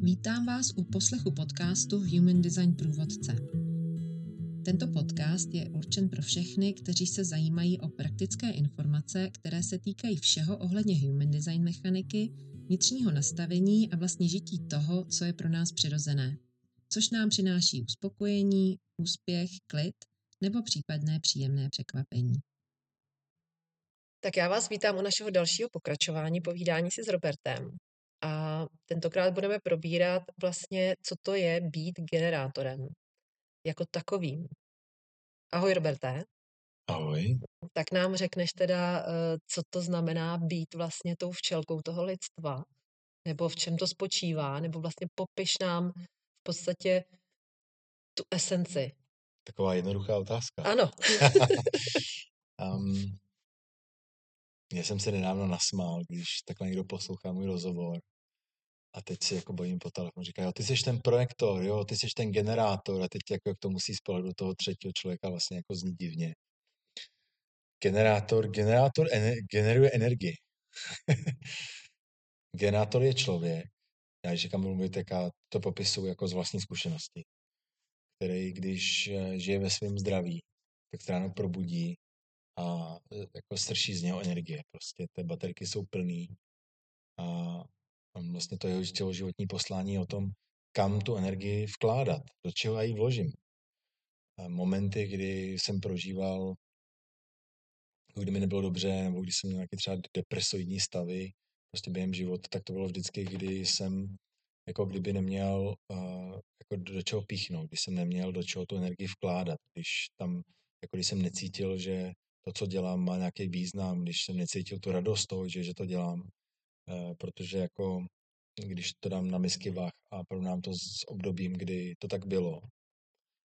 Vítám vás u poslechu podcastu Human Design Průvodce. Tento podcast je určen pro všechny, kteří se zajímají o praktické informace, které se týkají všeho ohledně human design mechaniky, vnitřního nastavení a vlastně žití toho, co je pro nás přirozené, což nám přináší uspokojení, úspěch, klid nebo případné příjemné překvapení. Tak já vás vítám u našeho dalšího pokračování povídání si s Robertem. A tentokrát budeme probírat vlastně, co to je být generátorem jako takovým. Ahoj, Roberte. Ahoj. Tak nám řekneš teda, eh, co to znamená být vlastně tou včelkou toho lidstva, nebo v čem to spočívá, nebo vlastně popiš nám v podstatě tu esenci. Taková jednoduchá otázka. Ano. um, já jsem se nedávno nasmál, když takhle někdo poslouchá můj rozhovor a teď si jako bojím po telefonu, říká, jo, ty jsi ten projektor, jo, ty jsi ten generátor a teď jako jak to musí z pohledu toho třetího člověka vlastně jako zní divně. Generátor, generátor ener, generuje energii. generátor je člověk, já když říkám mluvit, tak já to popisuju jako z vlastní zkušenosti, který když eh, žije ve svém zdraví, tak se ráno probudí a e, jako strší z něho energie. Prostě ty baterky jsou plný a vlastně to jeho životní poslání o tom, kam tu energii vkládat, do čeho já ji vložím. A momenty, kdy jsem prožíval, kdy mi nebylo dobře, nebo když jsem měl nějaké třeba depresoidní stavy prostě během života, tak to bylo vždycky, kdy jsem jako kdyby neměl uh, jako do čeho píchnout, když jsem neměl do čeho tu energii vkládat, když tam, jako když jsem necítil, že to, co dělám, má nějaký význam, když jsem necítil tu radost toho, že, že to dělám, uh, protože jako když to dám na misky vach a porovnám to s obdobím, kdy to tak bylo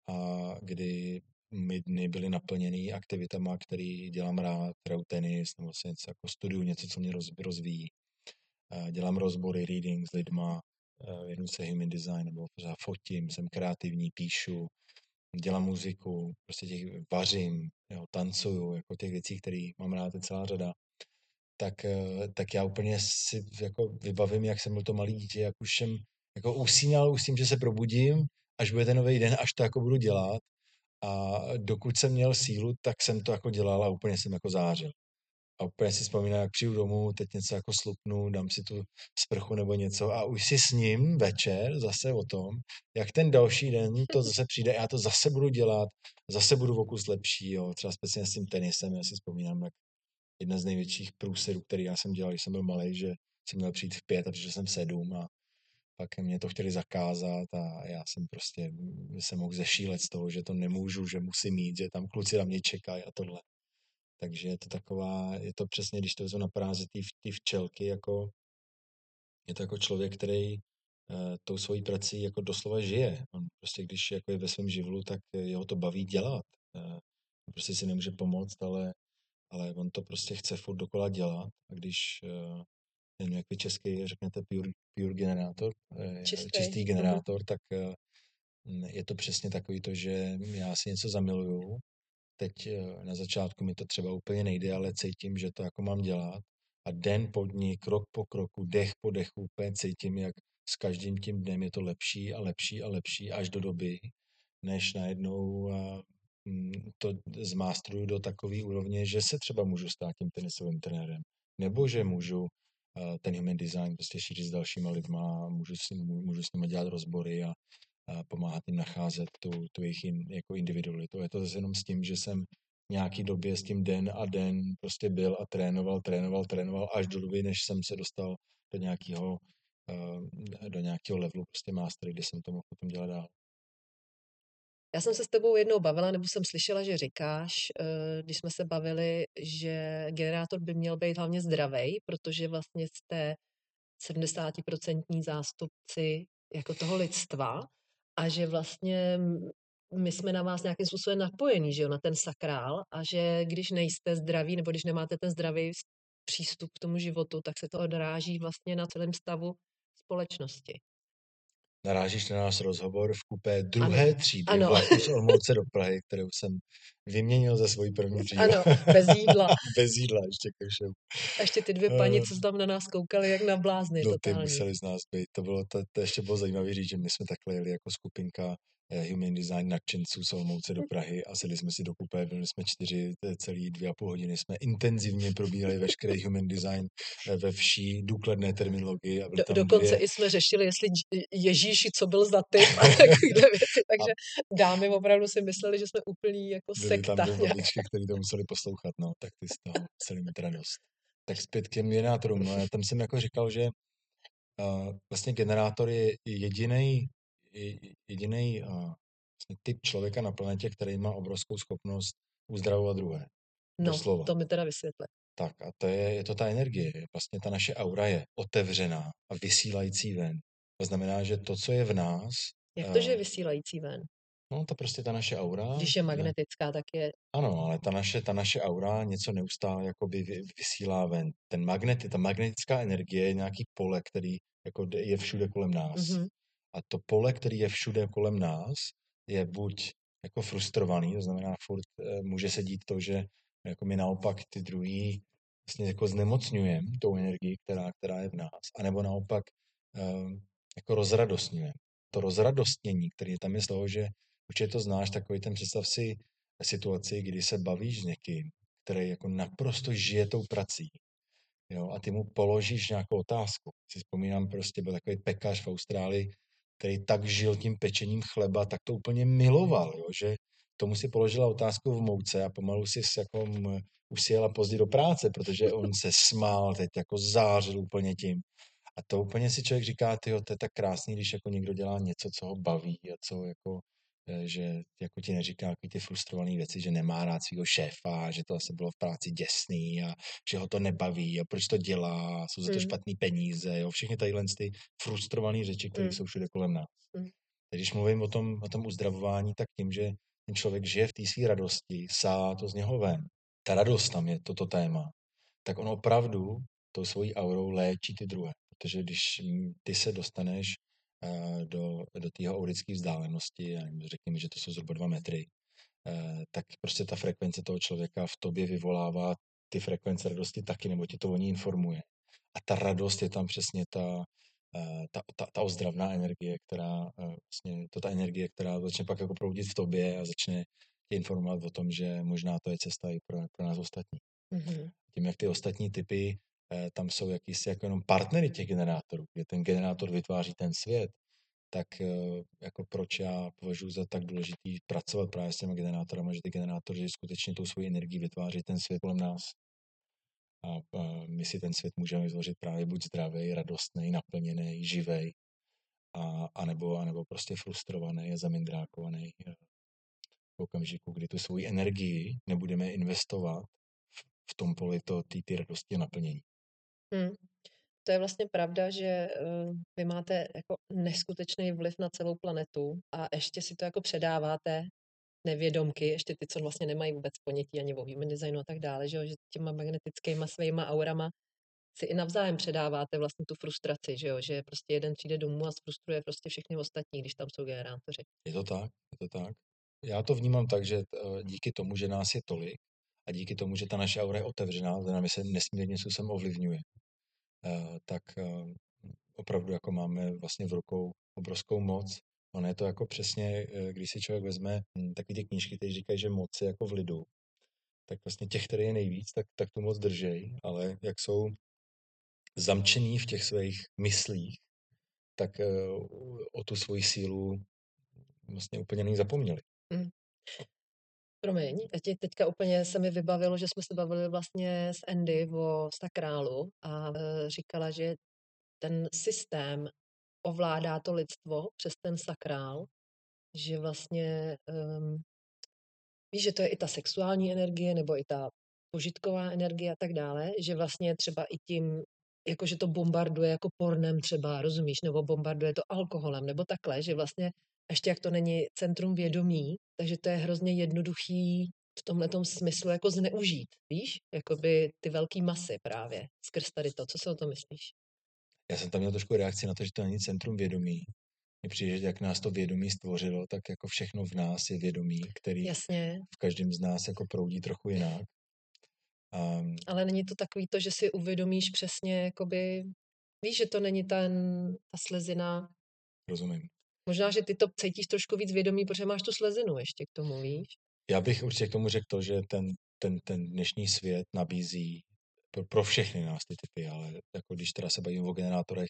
a kdy my dny byly naplněný aktivitama, který dělám rád, hraju tenis nebo se něco jako studiu, něco, co mě rozvíjí. Dělám rozbory, reading s lidma, věnu se human design, nebo fotím, jsem kreativní, píšu, dělám muziku, prostě těch vařím, jo, tancuju, jako těch věcí, které mám rád, je celá řada tak, eh, tak já úplně si jako vybavím, jak jsem byl to malý dítě, jak už jsem jako usínal už s tím, že se probudím, až bude ten nový den, až to jako budu dělat. A dokud jsem měl sílu, tak jsem to jako dělal a úplně jsem jako zářil. A úplně si vzpomínám, jak přijdu domů, teď něco jako slupnu, dám si tu sprchu nebo něco a už si s ním večer zase o tom, jak ten další den to zase přijde, já to zase budu dělat, zase budu v okus lepší, jo. třeba speciálně s tím tenisem, já si vzpomínám, jak jedna z největších průserů, který já jsem dělal, když jsem byl malý, že jsem měl přijít v pět a přišel jsem v sedm a pak mě to chtěli zakázat a já jsem prostě se mohl zešílet z toho, že to nemůžu, že musím mít, že tam kluci na mě čekají a tohle. Takže je to taková, je to přesně, když to vezmu na práze ty včelky, jako je to jako člověk, který uh, tou svojí prací jako doslova žije. On prostě, když jako je ve svém živlu, tak jeho to baví dělat. Uh, prostě si nemůže pomoct, ale ale on to prostě chce furt dokola dělat a když uh, nevím, jak vy česky řeknete pure, pure generátor, eh, čistý, čistý mhm. generátor, tak je to přesně takový to, že já si něco zamiluju, teď uh, na začátku mi to třeba úplně nejde, ale cítím, že to jako mám dělat a den po dní, krok po kroku, dech po dechu úplně cítím, jak s každým tím dnem je to lepší a lepší a lepší až do doby, než najednou Mm, to zmástruju do takové úrovně, že se třeba můžu stát tím tenisovým trenérem. Nebo že můžu eh, ten human design prostě šířit s dalšíma lidma, můžu s, můžu s nimi dělat rozbory a pomáhat jim nacházet tu, tu jejich in, jako individualitu. Je to zase jenom s tím, že jsem nějaký době s tím den a den prostě byl a trénoval, trénoval, trénoval až do doby, než jsem se dostal do nějakého eh, do nějakého levelu prostě mastery, kde jsem to mohl potom dělat dál. Já jsem se s tebou jednou bavila, nebo jsem slyšela, že říkáš, eh, když jsme se bavili, že generátor by měl být hlavně zdravý, protože vlastně jste 70% zástupci jako toho lidstva a že vlastně my jsme na vás nějakým způsobem napojení, že jo, na ten sakrál a že když nejste zdraví nebo když nemáte ten zdravý přístup k tomu životu, tak se to odráží vlastně na celém stavu společnosti. Narážíš na náš rozhovor v kupé druhé ano. třídy ano. vlaku z Olmouce do Prahy, kterou jsem vyměnil za svoji první třídu. Ano, bez jídla. bez jídla ještě ke všemu. A ještě ty dvě paní, co tam na nás koukali, jak na blázny no, totální. ty museli z nás být. To bylo, to, to ještě bylo zajímavé říct, že my jsme takhle jeli jako skupinka Eh, human design nadšenců z Olmouce do Prahy a sedli jsme si do kupé, byli jsme čtyři, celý dvě a půl hodiny, jsme intenzivně probírali veškerý human design eh, ve vší důkladné terminologii. A do, tam dokonce dvě... i jsme řešili, jestli Ježíši, co byl za typ a takovéhle věci, takže a... dámy opravdu si mysleli, že jsme úplný jako byli sekta. tam dvě babičky, které to museli poslouchat, no, tak ty z toho museli mít radost. Tak zpět k těm generátorům, no, já tam jsem jako říkal, že uh, vlastně generátor je jediný jediný vlastně typ člověka na planetě, který má obrovskou schopnost uzdravovat druhé. No, Doslova. to mi teda vysvětle. Tak a to je, je to ta energie. Vlastně ta naše aura je otevřená a vysílající ven. To znamená, že to, co je v nás... Jak to, že je vysílající ven? No, to prostě ta naše aura... Když je magnetická, ne? tak je... Ano, ale ta naše, ta naše aura něco neustále jakoby vysílá ven. Ten magnet, ta magnetická energie je nějaký pole, který jako je všude kolem nás. Mm-hmm. A to pole, který je všude kolem nás, je buď jako frustrovaný, to znamená, furt e, může se dít to, že jako my naopak ty druhý vlastně jako znemocňujeme tou energii, která, která je v nás, anebo naopak e, jako rozradostňujeme. To rozradostnění, který tam je z toho, že určitě to znáš, takový ten představ si situaci, kdy se bavíš s někým, který jako naprosto žije tou prací. Jo, a ty mu položíš nějakou otázku. Si vzpomínám, prostě byl takový pekař v Austrálii, který tak žil tím pečením chleba, tak to úplně miloval, jo, že tomu si položila otázku v mouce a pomalu si jako už si jela pozdě do práce, protože on se smál, teď jako zářil úplně tím. A to úplně si člověk říká, tyjo, to je tak krásný, když jako někdo dělá něco, co ho baví a co jako že jako ti neříká jaký ty frustrované věci, že nemá rád svého šéfa, že to asi bylo v práci děsný a že ho to nebaví a proč to dělá, jsou za to mm. špatný peníze, jo, všechny tadyhle ty frustrované řeči, které mm. jsou všude kolem nás. Mm. Když mluvím o tom, o tom uzdravování, tak tím, že ten člověk žije v té své radosti, sá to z něho ven. Ta radost tam je toto téma. Tak on opravdu tou svojí aurou léčí ty druhé. Protože když ty se dostaneš Eh, do, do té aurické vzdálenosti, řekněme, že to jsou zhruba dva metry, eh, tak prostě ta frekvence toho člověka v tobě vyvolává ty frekvence radosti taky, nebo tě to o ní informuje. A ta radost je tam přesně ta, eh, ta, ta, ta ozdravná energie, která vlastně, to ta energie, která začne pak jako proudit v tobě a začne tě informovat o tom, že možná to je cesta i pro, pro nás ostatní. Mm-hmm. Tím, jak ty ostatní typy Eh, tam jsou jakýsi jako jenom partnery těch generátorů, kde ten generátor vytváří ten svět, tak eh, jako proč já považuji za tak důležitý pracovat právě s těmi generátorami, že ty generátory skutečně tou svoji energii vytváří ten svět kolem nás. A, my si ten svět můžeme vytvořit právě buď zdravý, radostný, naplněný, živý, a, anebo, anebo prostě frustrovaný a zamindrákovaný eh, v okamžiku, kdy tu svoji energii nebudeme investovat v tom poli ty radosti a naplnění. Hmm. To je vlastně pravda, že uh, vy máte jako neskutečný vliv na celou planetu a ještě si to jako předáváte nevědomky, ještě ty, co vlastně nemají vůbec ponětí ani o human designu a tak dále, že, že těma magnetickýma svýma aurama si i navzájem předáváte vlastně tu frustraci, že jo, že prostě jeden přijde domů a zfrustruje prostě všechny ostatní, když tam jsou generátoři. Je to tak, je to tak. Já to vnímám tak, že eh, díky tomu, že nás je tolik a díky tomu, že ta naše aura je otevřená, znamená, my se nesmírně způsobem ovlivňuje, Eh, tak eh, opravdu jako máme vlastně v rukou obrovskou moc. Ono je to jako přesně, eh, když si člověk vezme hm, takové ty knížky, které říkají, že moc je jako v lidu, tak vlastně těch, které je nejvíc, tak, tak tu moc držej, ale jak jsou zamčený v těch svých myslích, tak o tu svoji sílu vlastně úplně není zapomněli. Mm. Promiň, ti teďka úplně se mi vybavilo, že jsme se bavili vlastně s Andy o sakrálu a e, říkala, že ten systém ovládá to lidstvo přes ten sakrál, že vlastně um, víš, že to je i ta sexuální energie nebo i ta požitková energie a tak dále, že vlastně třeba i tím, jakože to bombarduje jako pornem třeba, rozumíš, nebo bombarduje to alkoholem, nebo takhle, že vlastně ještě jak to není centrum vědomí, takže to je hrozně jednoduchý v tomhle smyslu jako zneužít, víš? Jakoby ty velké masy právě skrz tady to. Co si o to myslíš? Já jsem tam měl trošku reakci na to, že to není centrum vědomí. mně přijde, že jak nás to vědomí stvořilo, tak jako všechno v nás je vědomí, který Jasně. v každém z nás jako proudí trochu jinak. Um, Ale není to takový to, že si uvědomíš přesně, jakoby, víš, že to není ten, ta slezina. rozumím. Možná, že ty to cítíš trošku víc vědomí, protože máš tu slezinu ještě k tomu, víš? Já bych určitě k tomu řekl to, že ten, ten, ten dnešní svět nabízí pro, pro všechny nás ty typy, ale jako když teda se bavíme o generátorech,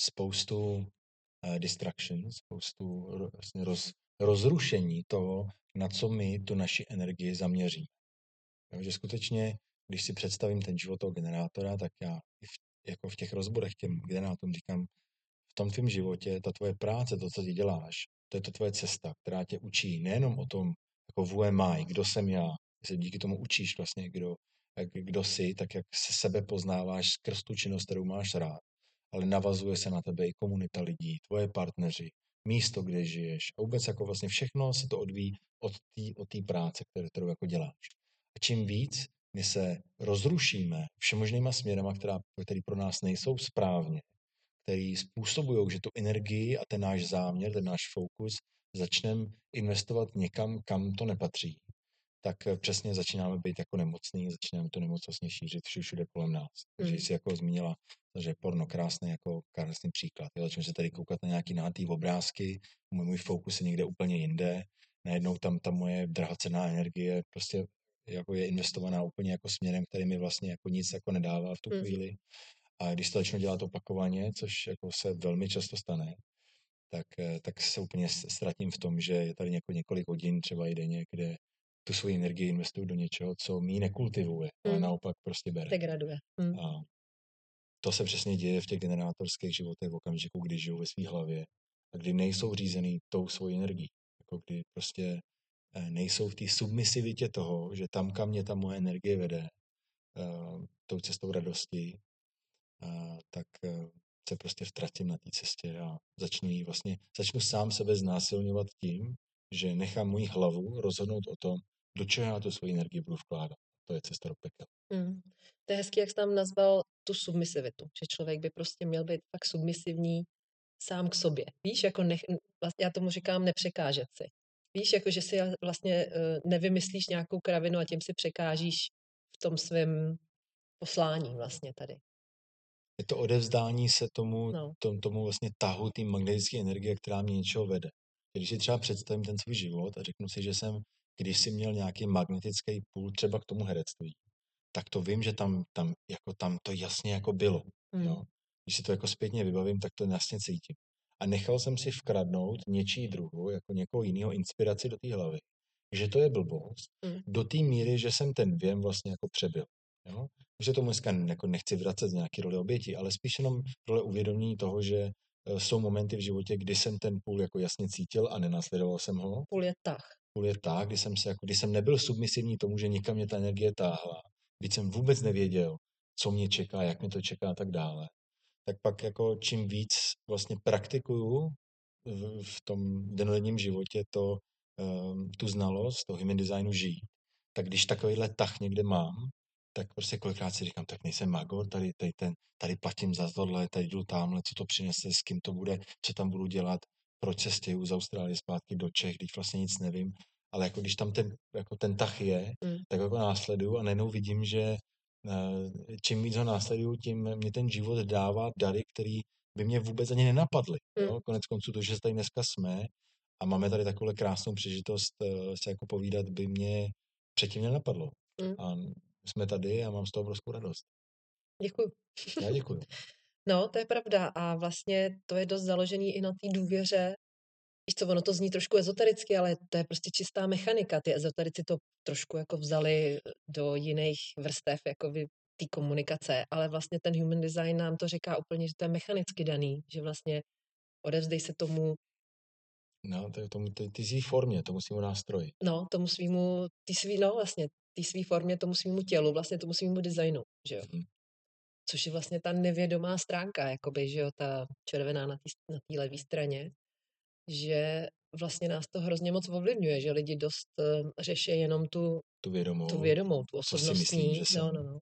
spoustu uh, distractions, spoustu vlastně roz, rozrušení toho, na co my tu naši energii zaměříme. Jo, že skutečně, když si představím ten život toho generátora, tak já v, jako v těch rozborech těm generátorům říkám, v tom tvém životě, ta tvoje práce, to, co ty děláš, to je to tvoje cesta, která tě učí nejenom o tom, jako who am I, kdo jsem já, se díky tomu učíš vlastně, kdo, jak, kdo jsi, tak jak se sebe poznáváš skrz tu činnost, kterou máš rád, ale navazuje se na tebe i komunita lidí, tvoje partneři, místo, kde žiješ a vůbec jako vlastně všechno se to odvíjí od té od práce, kterou, kterou jako děláš. A čím víc my se rozrušíme všemožnýma směrama, která, které pro nás nejsou správně, který způsobují, že tu energii a ten náš záměr, ten náš fokus začneme investovat někam, kam to nepatří, tak eh, přesně začínáme být jako nemocný, začínáme tu nemoc vlastně šířit všude kolem nás. Takže Mm. jsi jako zmínila, že porno krásný jako krásný příklad. Já začnu se tady koukat na nějaký nahatý obrázky, můj, můj fokus je někde úplně jinde, najednou tam ta moje drahocená energie prostě jako je investovaná úplně jako směrem, který mi vlastně jako nic jako nedává v tu Mm. chvíli. A když to začnu dělat opakovaně, což jako se velmi často stane, tak, eh, tak se úplně ztratím v tom, že je tady něko, několik hodin třeba i denně, kde tu svoji energii investuju do něčeho, co mi nekultivuje, ale Mm. naopak prostě bere. Degraduje. Mm. A to se přesně děje v těch generátorských životech v okamžiku, kdy žijou ve své hlavě a kdy nejsou řízený tou svojí energií. Jako kdy prostě eh, nejsou v té submisivitě toho, že tam, kam mě ta moje energie vede, eh, tou cestou radosti, tak eh, se prostě vtratím na té cestě a začnu jí vlastně, začnu sám sebe znásilňovat tím, že nechám moji hlavu rozhodnout o tom, do čeho já tu svoji energii budu vkládat. To je cesta do pekel. Mm. To je hezký, jak jsi tam nazval tu submisivitu, že člověk by prostě měl být fakt submisivní sám k sobě. Víš, jako nech, vlastně já tomu říkám nepřekážet si. Víš, jako že si vlastně eh, nevymyslíš nějakou kravinu a tím si překážíš v tom svém poslání vlastně tady. Je to odevzdání se tomu, No. tom, tomu vlastně tahu té magnetické energie, která mě něčeho vede. Když si třeba představím ten svůj život a řeknu si, že jsem když si měl nějaký magnetický půl třeba k tomu herectví, tak to vím, že tam, tam, jako tam to jasně jako bylo. Mm. Jo. Když si to jako zpětně vybavím, tak to jasně cítím. A nechal jsem si vkradnout něčí druhu, jako někoho jiného inspiraci do té hlavy, že to je blbost, Mm. do té míry, že jsem ten věm vlastně jako přebyl. Jo? Že tomu dneska jako nechci vracet z nějaké role oběti, ale spíš jenom role uvědomění toho, že eh, jsou momenty v životě, kdy jsem ten půl jako jasně cítil a nenásledoval jsem ho. Půl je tah. Půl je tak, kdy jsem, se jako, kdy jsem nebyl submisivní tomu, že někam mě ta energie táhla, když jsem vůbec nevěděl, co mě čeká, jak mě to čeká a tak dále. Tak pak jako čím víc vlastně praktikuju v, v tom denodenním životě to, um, tu znalost, to human designu žít, tak když takovýhle tah někde mám, tak prostě kolikrát si říkám, tak nejsem magor, tady, tady, ten, tady platím za tohle, tady jdu tamhle, co to přinese, s kým to bude, co tam budu dělat, proč se stěhu z Austrálie zpátky do Čech, když vlastně nic nevím. Ale jako když tam ten, jako ten tah je, Mm. tak jako následuju a najednou vidím, že eh, čím víc ho následuju, tím mě ten život dává dary, který by mě vůbec ani nenapadly. Jo? Mm. Konec konců to, že tady dneska jsme a máme tady takovou krásnou příležitost eh, se jako povídat, by mě předtím nenapadlo. Mm. A jsme tady a mám z toho obrovskou radost. Děkuji. Já děkuji. No, to je pravda a vlastně to je dost založený i na té důvěře. Víš co, ono to zní trošku ezotericky, ale to je prostě čistá mechanika. Ty ezoterici to trošku jako vzali do jiných vrstev, jako vy té komunikace, ale vlastně ten human design nám to říká úplně, že to je mechanicky daný, že vlastně odevzdej se tomu, No, to je tomu, ty, ty v formě, tomu svýmu nástroji. no, tomu svýmu, ty svý, no vlastně, ty svý formě, tomu svýmu tělu, vlastně tomu svýmu designu, že jo. Mhm. Což je vlastně ta nevědomá stránka, jakoby, že jo, ta červená na té na té levé straně, že vlastně nás to hrozně moc ovlivňuje, že lidi dost uh, řeší jenom tu, Tu vědomou. tu vědomou, tu si myslím, osobnostní, že no, jsem. no, no,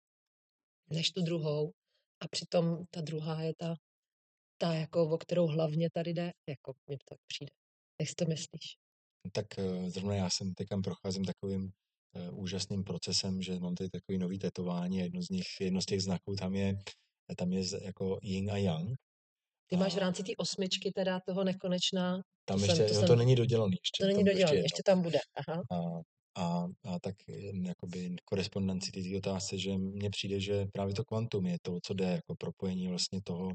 než tu druhou. A přitom ta druhá je ta ta, jako, o kterou hlavně tady jde, jako mi to tak přijde. Jak si to myslíš? Tak eh, zrovna já jsem teďka procházím takovým úžasným procesem, že mám tady takový nový tetování a jedno z nich, jedno z těch znaků tam je, tam je jako yin a yang. Ty máš v rámci té osmičky teda toho nekonečná. Tam to ještě, jsem, to, no, to není dodělaný ještě. To není dodělaný, ještě, ještě tam bude. Aha. A, a, a tak jakoby korespondenci té otázce, že mně přijde, že právě to kvantum je to, co jde, jako propojení vlastně toho,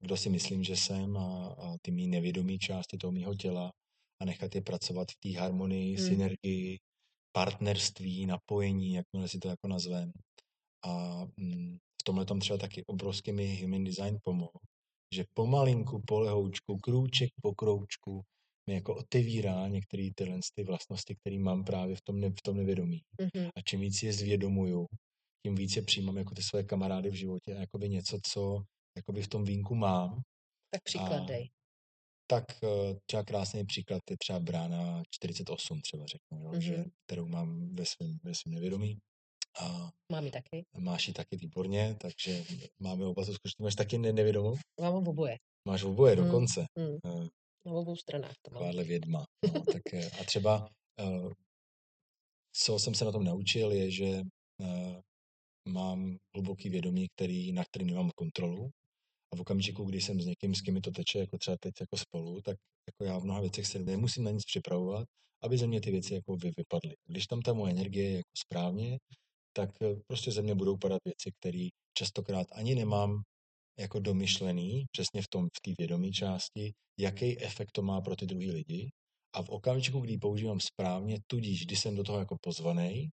kdo si myslím, že jsem a, a ty mý nevědomí části toho mýho těla a nechat je pracovat v té harmonii, hmm. synergii, partnerství, napojení, jakmile si to jako nazvem. A mm, v tomhle tam třeba taky obrovský mi human design pomohl, že pomalinku, polehoučku, krůček po kroučku mi jako otevírá některé tyhle ty vlastnosti, které mám právě v tom, ne, v tom nevědomí. Mm-hmm. A čím víc je zvědomuju, tím víc je přijímám jako ty své kamarády v životě a jakoby něco, co jakoby v tom vínku mám. Tak příklad a, dej. Tak eh, třeba krásný příklad je třeba brána 48 třeba řeknu, jo, mm-hmm. že, kterou mám ve svém ve svým nevědomí. A mám ji taky. Máš ji taky výborně, takže máme oba tu zkušenost. Máš taky ne- nevědomou? Mám oboje. Máš oboje mm, dokonce. Mm. Na obou stranách to mám. vědma. No, tak, eh, a třeba, uh, co jsem se na tom naučil, je, že uh, mám hluboký vědomí, který, na který nemám kontrolu. A v okamžiku, kdy jsem s někým, s kým to teče, jako třeba teď jako spolu, tak jako já v mnoha věcech se nemusím na nic připravovat, aby ze mě ty věci jako vy, vypadly. Když tam ta moje energie je jako správně, tak prostě ze mě budou padat věci, které častokrát ani nemám jako domyšlený, přesně v tom, v té vědomí části, jaký efekt to má pro ty druhý lidi. A v okamžiku, kdy ji používám správně, tudíž, kdy jsem do toho jako pozvaný, eh,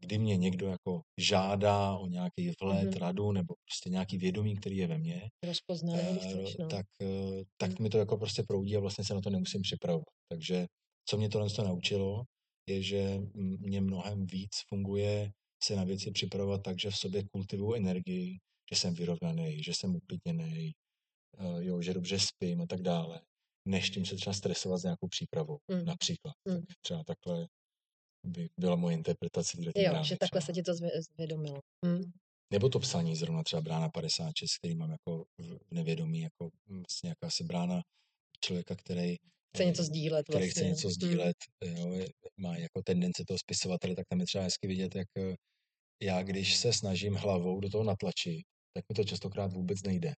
kdy mě někdo jako žádá o nějaký vhled, mm-hmm. radu nebo prostě nějaký vědomí, který je ve mně, Rozpoznaný, uh, no. tak, uh, tak mm. mi to jako prostě proudí a vlastně se na to nemusím připravovat. Takže co mě to naučilo, je, že mě mnohem víc funguje se na věci připravovat tak, že v sobě kultivuju energii, že jsem vyrovnaný, že jsem uklidněný, uh, jo, že dobře spím a tak dále, než tím se třeba stresovat s nějakou přípravou, mm. například. Mm. Tak třeba takhle by byla moje interpretace. Jo, brány, že takhle třeba. se ti to zvědomilo. Mm. Nebo to psaní zrovna třeba brána 56, který mám jako v nevědomí, jako vlastně jakási brána člověka, který chce něco sdílet. Který vlastně. chce něco sdílet, mm. jo, má jako tendence toho spisovatele, tak tam je třeba hezky vidět, jak eh, já, když se snažím hlavou do toho natlačit, tak mi to častokrát vůbec nejde.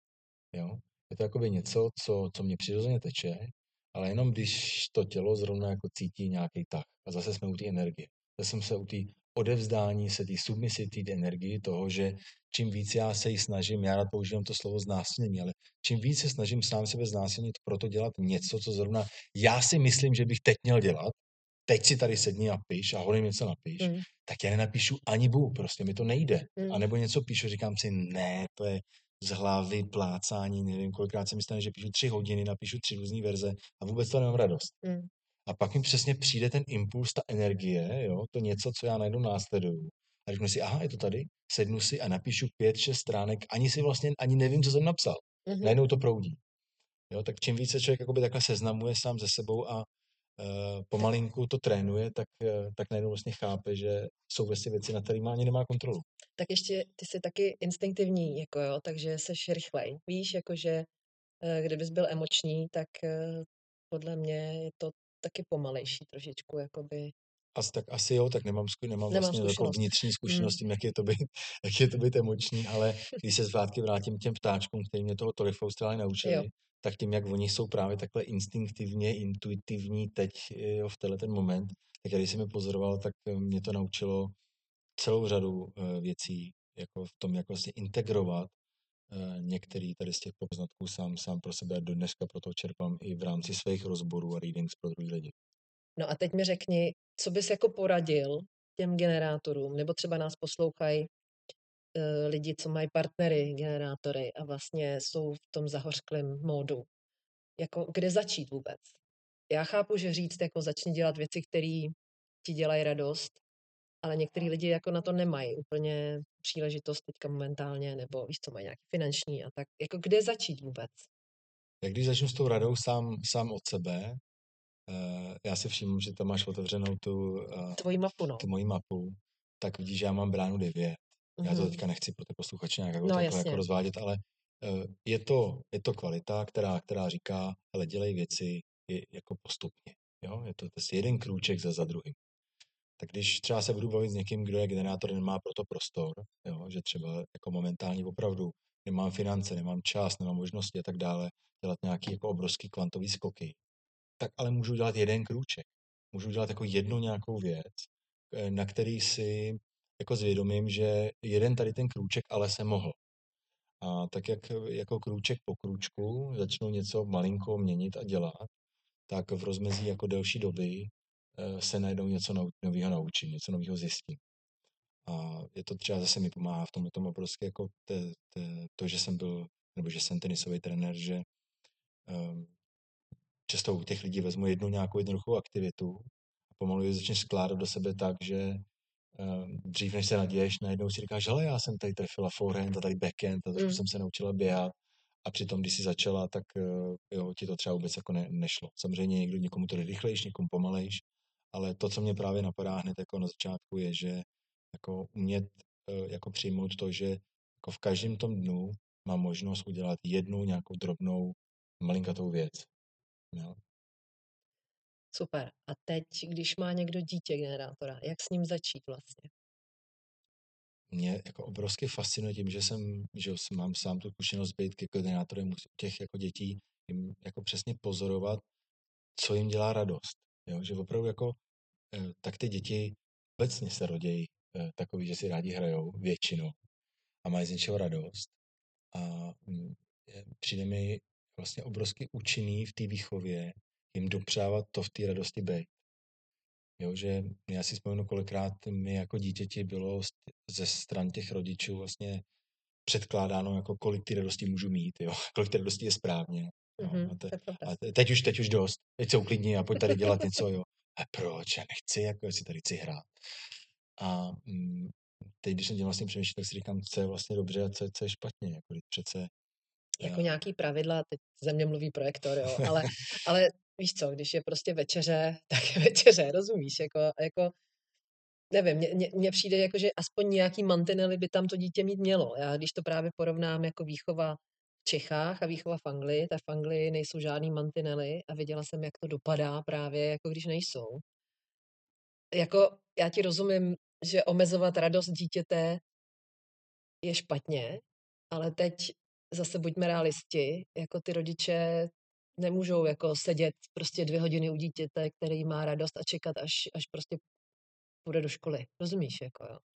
Jo? Je to jakoby něco, co, co mě přirozeně teče, ale jenom když to tělo zrovna jako cítí nějaký tah. A zase jsme u té energie. Zase jsem se u té odevzdání se té submisivity energii toho, že čím víc já se jí snažím, já rád používám to slovo znásilnění, ale čím víc se snažím sám sebe znásilnit, proto dělat něco, co zrovna já si myslím, že bych teď měl dělat, teď si tady sedni a píš a hodně něco napíš, mm. tak já nenapíšu ani bu, prostě mi to nejde. Mm. A nebo něco píšu, říkám si, ne, to je z hlavy, plácání, nevím, kolikrát se mi stane, že píšu tři hodiny, napíšu tři různé verze a vůbec to nemám radost. Mm. A pak mi přesně přijde ten impuls, ta energie, jo, to něco, co já najdu následuju. A řeknu si, aha, je to tady, sednu si a napíšu pět, šest stránek, ani si vlastně, ani nevím, co jsem napsal. Mm-hmm. Najednou to proudí. Jo, tak čím více člověk jakoby takhle seznamuje sám ze sebou a uh, pomalinku to trénuje, tak, uh, tak najednou vlastně chápe, že jsou vlastně věci, na kterými ani nemá kontrolu. Tak ještě ty jsi taky instinktivní, jako jo, takže seš rychlej. Víš, jakože uh, kdybys byl emoční, tak uh, podle mě je to taky pomalejší trošičku, jakoby. Asi, tak asi jo, tak nemám, nemám, nemám vlastně jako vnitřní hmm. zkušenost tím, jak je, to být, jak je to být emoční, ale když se zvátky vrátím k těm ptáčkům, který mě toho tolik v Austrálii naučili, jo. tak tím, jak oni jsou právě takhle instinktivně, intuitivní teď jo, v tenhle ten moment, tak když jsem je pozoroval, tak eh, mě to naučilo celou řadu uh, věcí, jako v tom, jak vlastně integrovat uh, některý tady z těch poznatků sám, sám pro sebe a do pro to čerpám i v rámci svých rozborů a readings pro druhý lidi. No a teď mi řekni, co bys jako poradil těm generátorům, nebo třeba nás poslouchají e, lidi, co mají partnery, generátory a vlastně jsou v tom zahořklém módu. Jako, kde začít vůbec? Já chápu, že říct, jako začni dělat věci, které ti dělají radost, ale některý lidi jako na to nemají úplně příležitost teďka momentálně, nebo víš, co mají nějaký finanční a tak. Jako kde začít vůbec? Jak když začnu s tou radou sám, sám od sebe, uh, já si všimnu, že tam máš otevřenou tu, uh, Tvoji mapu, no. tu moji mapu, tak vidíš, že já mám bránu 9. Mm-hmm. Já to mhm. teďka nechci pro ty posluchače nějak jako, no, jako rozvádět, ale eh, je to, je to kvalita, která, která říká, ale dělej věci je, jako postupně. Jo? Je to, to je jeden krůček za, za druhým. Tak když třeba se budu bavit s někým, kdo je generátor, nemá proto prostor, jo? že třeba jako momentálně opravdu nemám finance, nemám čas, nemám možnosti a tak dále, dělat nějaký jako obrovský kvantový skoky, tak ale můžu dělat jeden krůček. Můžu dělat jako jednu nějakou věc, eh, na který si jako zvědomím, že jeden tady ten krůček ale se mohl. A tak jak jako krůček po krůčku začnu něco malinko měnit a dělat, tak v rozmezí jako delší doby se najednou něco nového naučím, něco nového zjistím. A je to třeba zase mi pomáhá v tomhle tomu prostě jako te, te, to, že jsem byl, nebo že jsem tenisový trenér, že um, často u těch lidí vezmu jednu nějakou jednoduchou aktivitu a pomalu ji začneš skládat do sebe tak, že um, dřív než se naděješ, najednou si říkáš, ale já jsem tady trefila forehand a tady backhand a trošku mm. jsem se naučila běhat a přitom, když jsi začala, tak uh, jo, ti to třeba vůbec jako ne, nešlo. Samozřejmě někdo, někomu to jde rychlejš, někomu pomalejš, ale to, co mě právě napadá hned jako na začátku, je, že jako umět uh, jako přijmout to, že jako v každém tom dnu mám možnost udělat jednu nějakou drobnou malinkatou věc. Jo. Super. A teď, když má někdo dítě generátora, jak s ním začít vlastně? Mě jako obrovsky fascinuje tím, že jsem, že mám sám tu zkušenost být ke koordinátorem těch jako dětí, jim jako přesně pozorovat, co jim dělá radost. Jo? Že opravdu jako, eh, tak ty děti obecně se rodějí eh, takový, že si rádi hrajou většinou a mají z něčeho radost. A mm, přijde mi vlastně obrovsky účinný v té výchově jim dopřávat to v té radosti být. Jo, že já si vzpomenu, kolikrát mi jako dítěti bylo ze stran těch rodičů vlastně předkládáno, jako kolik ty radosti můžu mít, jo, kolik ty radosti je správně. Mm-hmm, a, te, a te, teď už, teď už dost, teď se uklidni a pojď tady dělat něco, jo. A proč, já nechci, jako si tady chci hrát. A mm, teď, když jsem tím vlastně přemýšlel, tak si říkám, co je vlastně dobře a co, co je špatně. Jako přece jako nějaký pravidla, teď ze mě mluví projektor, jo, ale, ale víš co, když je prostě večeře, tak je večeře, rozumíš, jako, jako nevím, mně, mně přijde jako, že aspoň nějaký mantinely by tam to dítě mít mělo. Já když to právě porovnám jako výchova Čechách a výchova v Anglii, tak v Anglii nejsou žádný mantinely a viděla jsem, jak to dopadá právě, jako když nejsou. Jako, já ti rozumím, že omezovat radost dítěte je špatně, ale teď zase buďme realisti, jako ty rodiče nemůžou jako sedět prostě dvě hodiny u dítěte, který má radost a čekat, až, až prostě půjde do školy. Rozumíš, jako jo?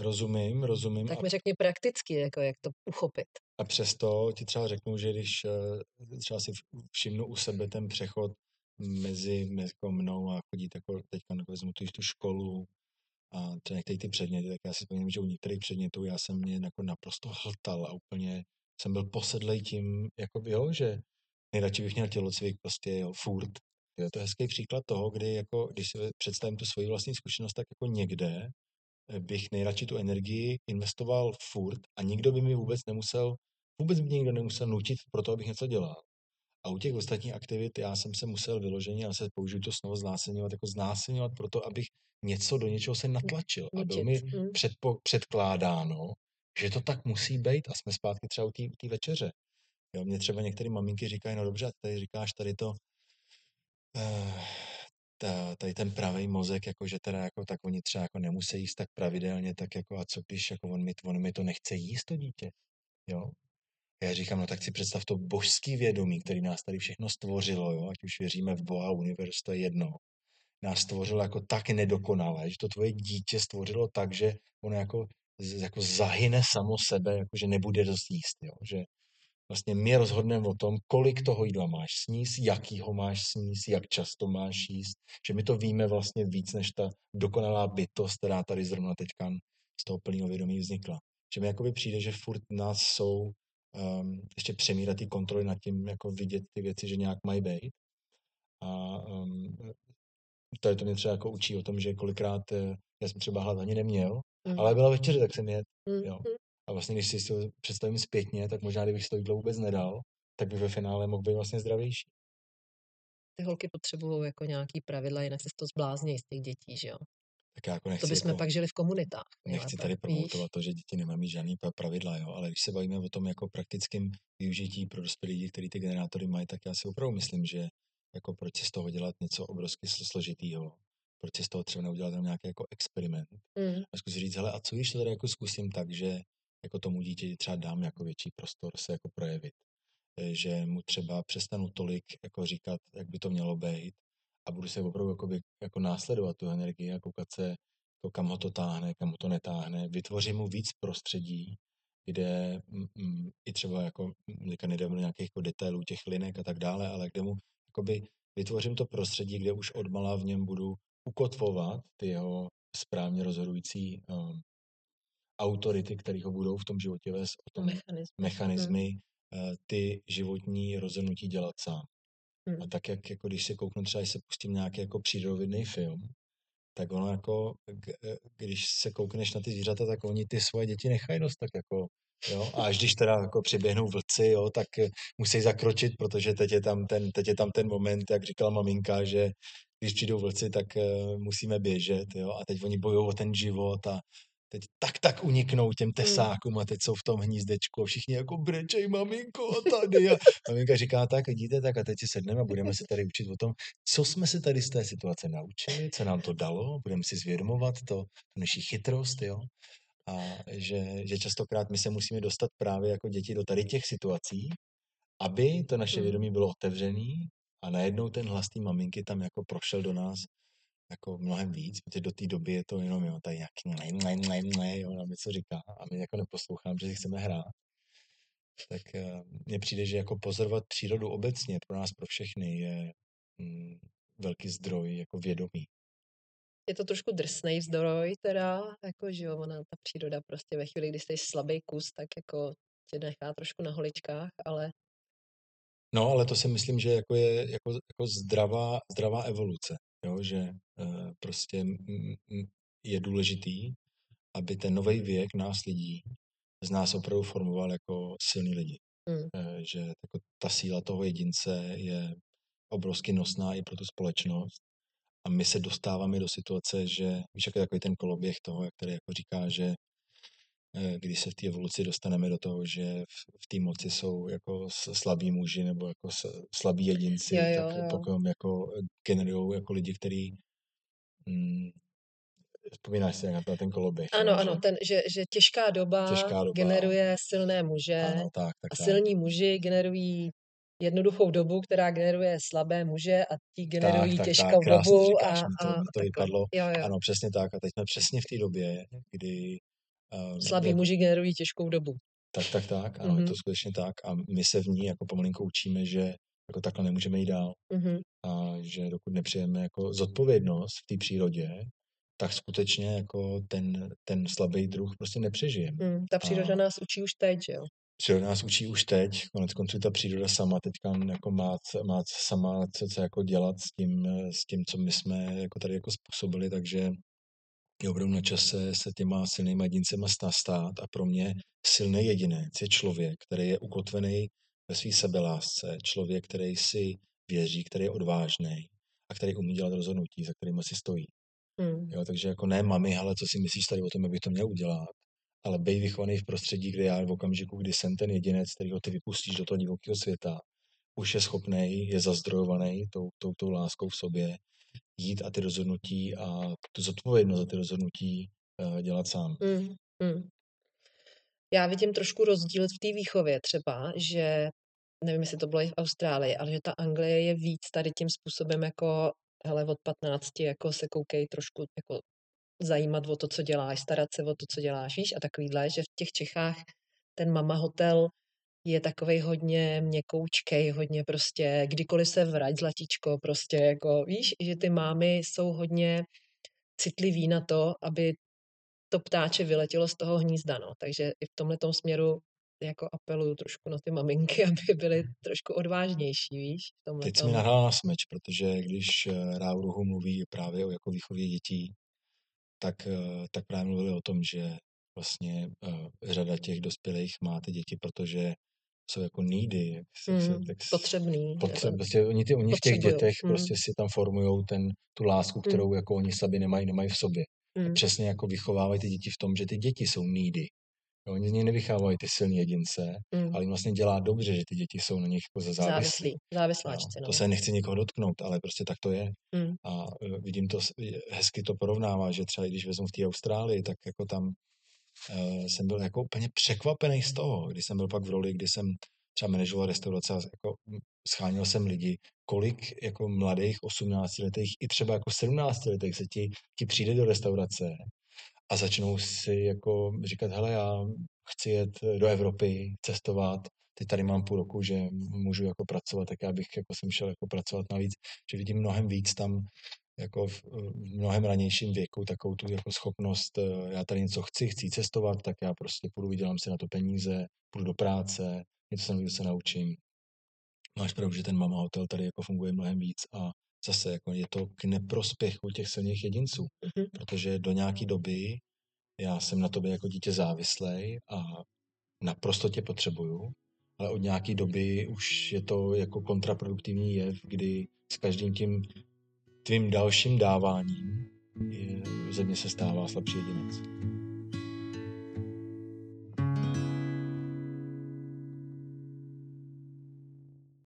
Rozumím, rozumím. Tak mi řekni prakticky, jako jak to uchopit. A přesto ti třeba řeknu, že když eh, třeba si všimnu u sebe ten přechod mezi, mezi jako mnou a chodit jako teďka vezmu tu, tu školu a třeba některé ty předměty, tak já si vzpomínám, že u některých předmětů já jsem mě jako naprosto hltal a úplně jsem byl posedlej tím, jako jo, že nejradši bych měl tělocvik prostě, jo, furt. Jo, to je hezký příklad toho, kdy jako, když si představím tu svoji vlastní zkušenost, tak jako někde bych nejradši tu energii investoval furt a nikdo by mi vůbec nemusel, vůbec by nikdo nemusel nutit pro to, abych něco dělal. A u těch ostatních aktivit já jsem se musel vyloženě, a se použiju to slovo znásilňovat, jako znásilňovat proto, abych něco do něčeho se natlačil. A bylo mi hm. předpo, předkládáno, že to tak musí být a jsme zpátky třeba u té večeře. Jo, mě třeba některé maminky říkají, no dobře, tady říkáš tady to, uh, ta, tady ten pravý mozek, jako že teda jako, tak oni třeba jako nemusí jíst tak pravidelně, tak jako a co když jako on mi, on mi to nechce jíst to dítě, jo. Já říkám, no tak si představ to božský vědomí, který nás tady všechno stvořilo, jo, ať už věříme v Boha, univerz, to je jedno. Nás stvořilo jako tak nedokonalé, že to tvoje dítě stvořilo tak, že ono jako jako zahyne samo sebe, jako že nebude dost jíst. Jo? Že vlastně my rozhodneme o tom, kolik toho jídla máš sníst, jaký ho máš sníst, jak často máš jíst, že my to víme vlastně víc než ta dokonalá bytost, která tady zrovna teďka z toho plného vědomí vznikla. Že mi jakoby přijde, že furt nás jsou um, ještě přemírat ty kontroly nad tím, jako vidět ty věci, že nějak mají být. A um, to je to mě třeba jako učí o tom, že kolikrát eh, já jsem třeba hlad ani neměl, mm. ale byla večeře, tak jsem jet. Mm. Jo. A vlastně, když si to představím zpětně, tak možná, kdybych si to jídlo vůbec nedal, tak bych ve finále mohl být vlastně zdravější. Ty holky potřebují jako nějaký pravidla, jinak se to zblázní z těch dětí, že jo? Tak já jako To nechci, bychom jako, pak žili v komunitách. nechci tady promotovat to, že děti nemají žádný pra- pravidla, jo, ale když se bavíme o tom jako praktickém využití pro dospělé lidi, který ty generátory mají, tak já si opravdu myslím, že jako proč si z toho dělat něco obrovsky sl- složitýho, proč si z toho třeba neudělat nějaký jako experiment Mm, a zkusit říct, hele, a co když to tady jako zkusím tak, že jako tomu dítěti třeba dám jako větší prostor se jako projevit, Eh, že mu třeba přestanu tolik jako říkat, jak by to mělo být a budu se opravdu jako, jako následovat tu energii a koukat se, jako kam ho to táhne, kam ho to netáhne, vytvořím mu víc prostředí, kde mm, mm, i třeba jako, teďka nejdeme do nějakých jako detailů těch linek a tak dále, ale kde mu jakoby vytvořím to prostředí, kde už odmala v něm budu ukotvovat ty jeho správně rozhodující um, autority, které ho budou v tom životě vést, o tom mechanismy. mechanismy, eh, ty životní rozhodnutí dělat sám. Hmm. A tak, jak jako když se kouknu třeba, když se pustím nějaký jako přírodovědný film, tak ono jako, eh, když se koukneš na ty zvířata, tak oni ty svoje děti nechají dost tak jako, jo. A až když teda jako přiběhnou vlci, jo, tak eh, musí zakročit, protože teď je tam ten, teď je tam ten moment, jak říkala maminka, že když přijdou vlci, tak uh, musíme běžet, jo. A teď oni bojují o ten život a teď tak tak uniknou těm tesákům a teď jsou v tom hnízdečku a všichni jako brečej maminko a tady a maminka říká tak, vidíte, tak a teď si sedneme a budeme se tady učit o tom, co jsme se tady z té situace naučili, co nám to dalo, budeme si zvědomovat to, tu naši chytrost, jo. A že, že častokrát my se musíme dostat právě jako děti do tady těch situací, aby to naše Hmm. vědomí bylo otevřený a najednou ten hlas té maminky tam jako prošel do nás jako mnohem víc, protože do té doby je to jenom jo, tady nějaký ne, ne, ne, ne, jo, nám něco říká a my jako neposloucháme, že si chceme hrát. Tak uh, mně přijde, že jako pozorovat přírodu obecně pro nás, pro všechny je mm, velký zdroj jako vědomí. Je to trošku drsnej zdroj teda, jako že jo, ona, ta příroda prostě ve chvíli, kdy jsi slabý kus, tak jako tě nechá trošku na holičkách, ale No, ale to si myslím, že jako je jako, jako zdravá, zdravá evoluce, jo? že uh, prostě mm, mm, je důležitý, aby ten nový věk nás lidí z nás opravdu formoval jako silní lidi. Eh, Že jako ta síla toho jedince je obrovsky nosná i pro tu společnost. A my se dostáváme do situace, že víš, jak je takový ten koloběh toho, jak tady jako říká, že eh, když se v té evoluci dostaneme do toho, že v, v té moci jsou jako slabí muži nebo jako slabí jedinci, Jo, jo, tak jo. pokud jako generují jako lidi, který mm, vzpomínáš si na ten koloběh. ano, ano, že- ten, že, že těžká doba, Těžká doba. generuje silné muže Ano, tak, tak, a tak. silní muži generují jednoduchou dobu, která generuje slabé muže a ti generují tak, těžkou tak, dobu říkáš, a, to, a to takhle. vypadlo. Jo, jo. Ano, přesně tak. A teď jsme přesně v té době, kdy... Um, Slabí muži generují těžkou dobu. Tak, tak, tak. Ano, Mhm. je to skutečně tak. A my se v ní jako pomalinko učíme, že jako takhle nemůžeme jít dál. Mhm. A že dokud nepřijeme jako zodpovědnost v té přírodě, tak skutečně jako ten, ten slabý druh prostě nepřežijeme. Mm, ta příroda A- nás učí už teď, jo? Příroda nás učí už teď, konec konců ta příroda sama teďka jako má, má sama co, co jako dělat s tím, s tím, co my jsme jako tady jako způsobili, takže je opravdu na čase se těma silnýma jedincema stát a pro mě silný jedinec je člověk, který je ukotvený ve své sebelásce, člověk, který si věří, který je odvážný a který umí dělat rozhodnutí, za kterými si stojí. Mm. Jo, takže jako ne mami, ale co si myslíš tady o tom, jak bych to měl udělat, ale bej vychovaný v prostředí, kde já v okamžiku, kdy jsem ten jedinec, kterýho ty vypustíš do toho divokého světa, už je schopný, je zazdrojovaný tou, tou, tou láskou v sobě, jít a ty rozhodnutí a tu zodpovědnost za ty rozhodnutí uh, dělat sám. Mm. Mm. Já vidím trošku rozdíl v té výchově třeba, že nevím, jestli to bylo i v Austrálii, ale že ta Anglie je víc tady tím způsobem jako hele, od 15 jako se koukej trošku jako zajímat o to, co děláš, starat se o to, co děláš, víš, a takovýhle, že v těch Čechách ten mama hotel je takovej hodně měkoučkej, hodně prostě, kdykoliv se vrať, zlatíčko, prostě jako, víš, že ty mámy jsou hodně citlivý na to, aby to ptáče vyletělo z toho hnízda, no. Takže i v tomhle směru jako apeluju trošku na ty maminky, aby byly trošku odvážnější, víš, v tomhle Teď jsi mi nahrál na smeč, protože když eh, Rauruhu mluví právě o jako výchově dětí, tak, eh, tak právě mluvili o tom, že vlastně uh, řada těch dospělých má ty děti, protože jsou jako needy, jak se, se, Mm, tak, potřebný. potře- prostě oni, ty, oni v těch dětech mm. prostě si tam formují ten, tu lásku, kterou jako oni sami nemají, nemají v sobě. Mm. Přesně jako vychovávají ty děti v tom, že ty děti jsou needy. Jo, oni z něj nevychávají ty silní jedince, Mm. ale jim vlastně dělá dobře, že ty děti jsou na nich jako závislí. Závislí, závisláčci, no. to se nechci nikoho dotknout, ale prostě tak to je. Mm. A e, vidím to, hezky to porovnává, že třeba i když vezmu v té Austrálii, tak jako tam jsem byl jako úplně překvapený z toho, když jsem byl pak v roli, kdy jsem třeba manažoval restaurace a jako m, scháněl jsem lidi, kolik jako mladých 18 letých i třeba jako 17 letých se ti, ti přijde do restaurace a začnou si jako říkat, hele, já chci jet do Evropy, cestovat, teď tady mám půl roku, že můžu jako pracovat, tak já bych jako jsem šel jako pracovat navíc, že vidím mnohem víc tam jako v, v mnohem ranějším věku takovou tu jako schopnost, eh, já tady něco chci, chci cestovat, tak já prostě půjdu, vydělám si na to peníze, půjdu do práce, něco se se naučím. Máš pravdu, že ten mama hotel tady jako funguje mnohem víc a zase jako je to k neprospěchu těch silných jedinců, Mhm. protože do nějaké doby já jsem na tobě jako dítě závislej a naprosto tě potřebuju, ale od nějaké doby už je to jako kontraproduktivní jev, kdy s každým tím tvým dalším dáváním je, ze mě se stává slabší jedinec.